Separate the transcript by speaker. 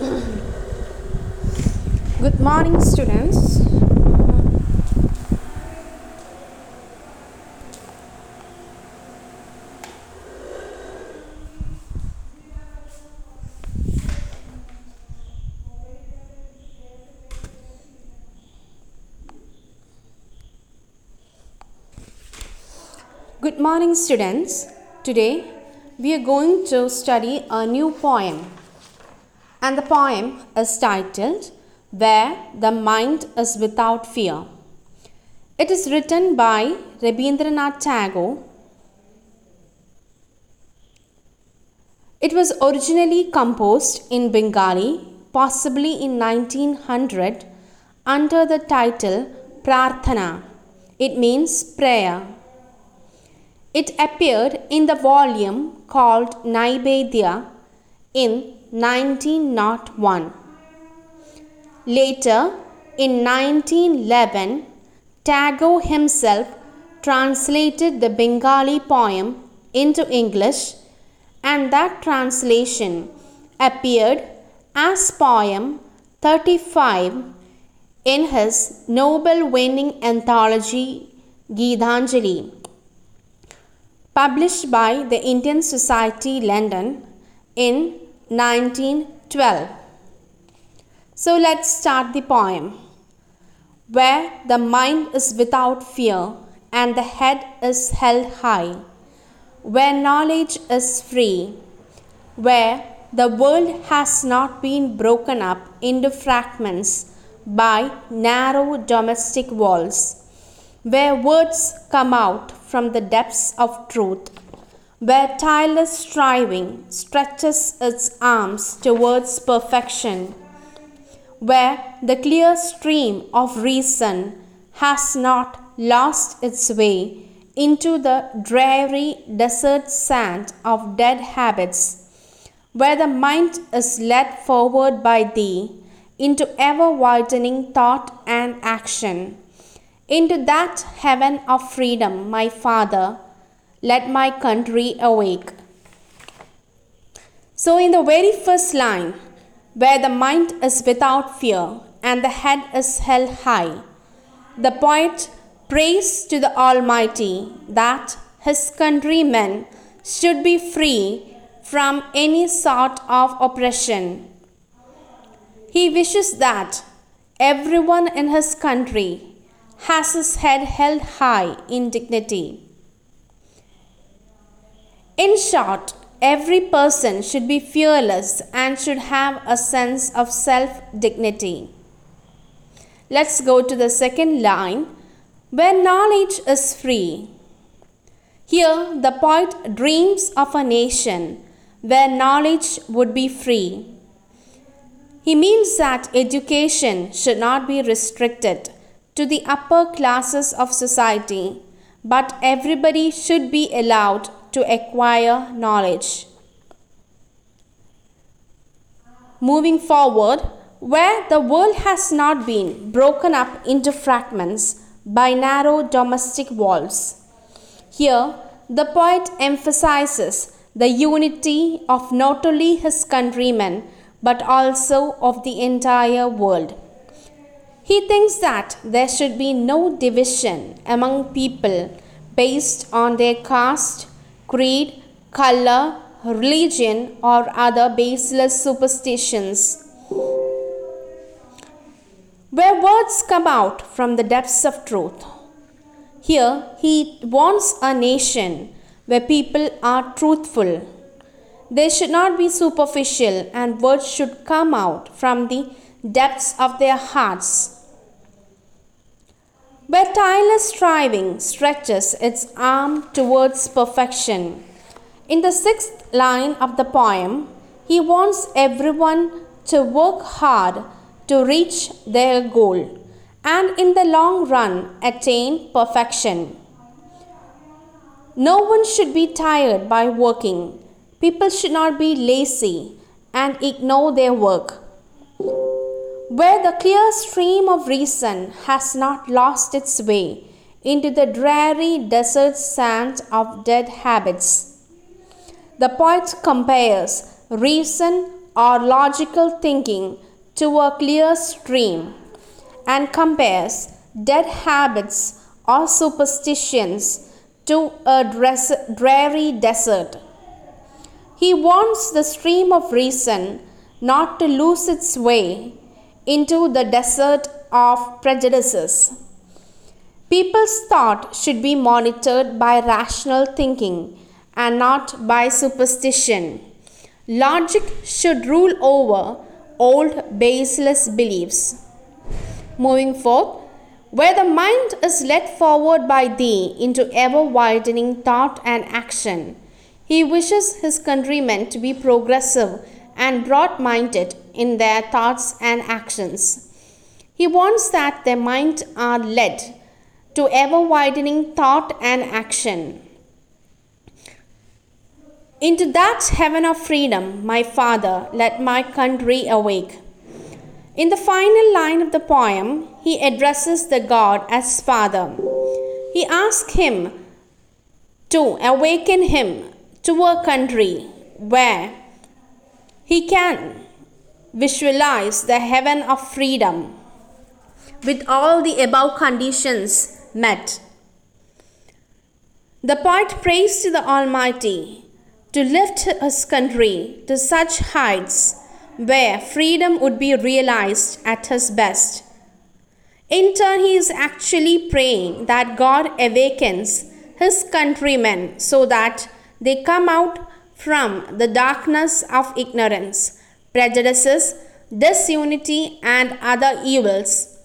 Speaker 1: Good morning, students. Good morning, students. Today we are going to study a new poem, and the poem is titled Where the Mind is Without Fear. It is written by Rabindranath Tagore. It was originally composed in Bengali, possibly in 1900, under the title Prarthana. It means prayer. It appeared in the volume called Naibedya in 1901. Later, in 1911, Tagore himself translated the Bengali poem into English, and that translation appeared as poem 35 in his Nobel winning anthology Gitanjali published by the Indian Society London in 1912. So let's start the poem. Where the mind is without fear and the head is held high, where knowledge is free, where the world has not been broken up into fragments by narrow domestic walls, where words come out from the depths of truth, where tireless striving stretches its arms towards perfection, where the clear stream of reason has not lost its way into the dreary desert sand of dead habits, where the mind is led forward by thee into ever widening thought and action. Into that heaven of freedom, my Father, let my country awake. So, in the very first line, where the mind is without fear and the head is held high, the poet prays to the Almighty that his countrymen should be free from any sort of oppression. He wishes that everyone in his country has his head held high in dignity. In short, every person should be fearless and should have a sense of self dignity. Let's go to the second line where knowledge is free. Here, the poet dreams of a nation where knowledge would be free. He means that education should not be restricted to the upper classes of society, but everybody should be allowed to acquire knowledge. Moving forward, where the world has not been broken up into fragments by narrow domestic walls. Here, the poet emphasizes the unity of not only his countrymen but also of the entire world. He thinks that there should be no division among people based on their caste, creed, color, religion, or other baseless superstitions. Where words come out from the depths of truth. Here, he wants a nation where people are truthful. They should not be superficial, and words should come out from the depths of their hearts. Where tireless striving stretches its arm towards perfection. In the sixth line of the poem, he wants everyone to work hard to reach their goal and in the long run attain perfection. No one should be tired by working. People should not be lazy and ignore their work. Where the clear stream of reason has not lost its way into the dreary desert sands of dead habits. The poet compares reason or logical thinking to a clear stream and compares dead habits or superstitions to a dreary desert. He wants the stream of reason not to lose its way into the desert of prejudices. People's thought should be monitored by rational thinking and not by superstition. Logic should rule over old baseless beliefs. Moving forth, where the mind is led forward by thee into ever widening thought and action, he wishes his countrymen to be progressive and broad minded in their thoughts and actions. He wants that their minds are led to ever widening thought and action. Into that heaven of freedom, my Father, let my country awake. In the final line of the poem, he addresses the God as Father. He asks him to awaken him to a country where he can visualize the heaven of freedom with all the above conditions met. The poet prays to the Almighty to lift his country to such heights where freedom would be realized at his best. In turn, he is actually praying that God awakens his countrymen so that they come out from the darkness of ignorance, prejudices, disunity, and other evils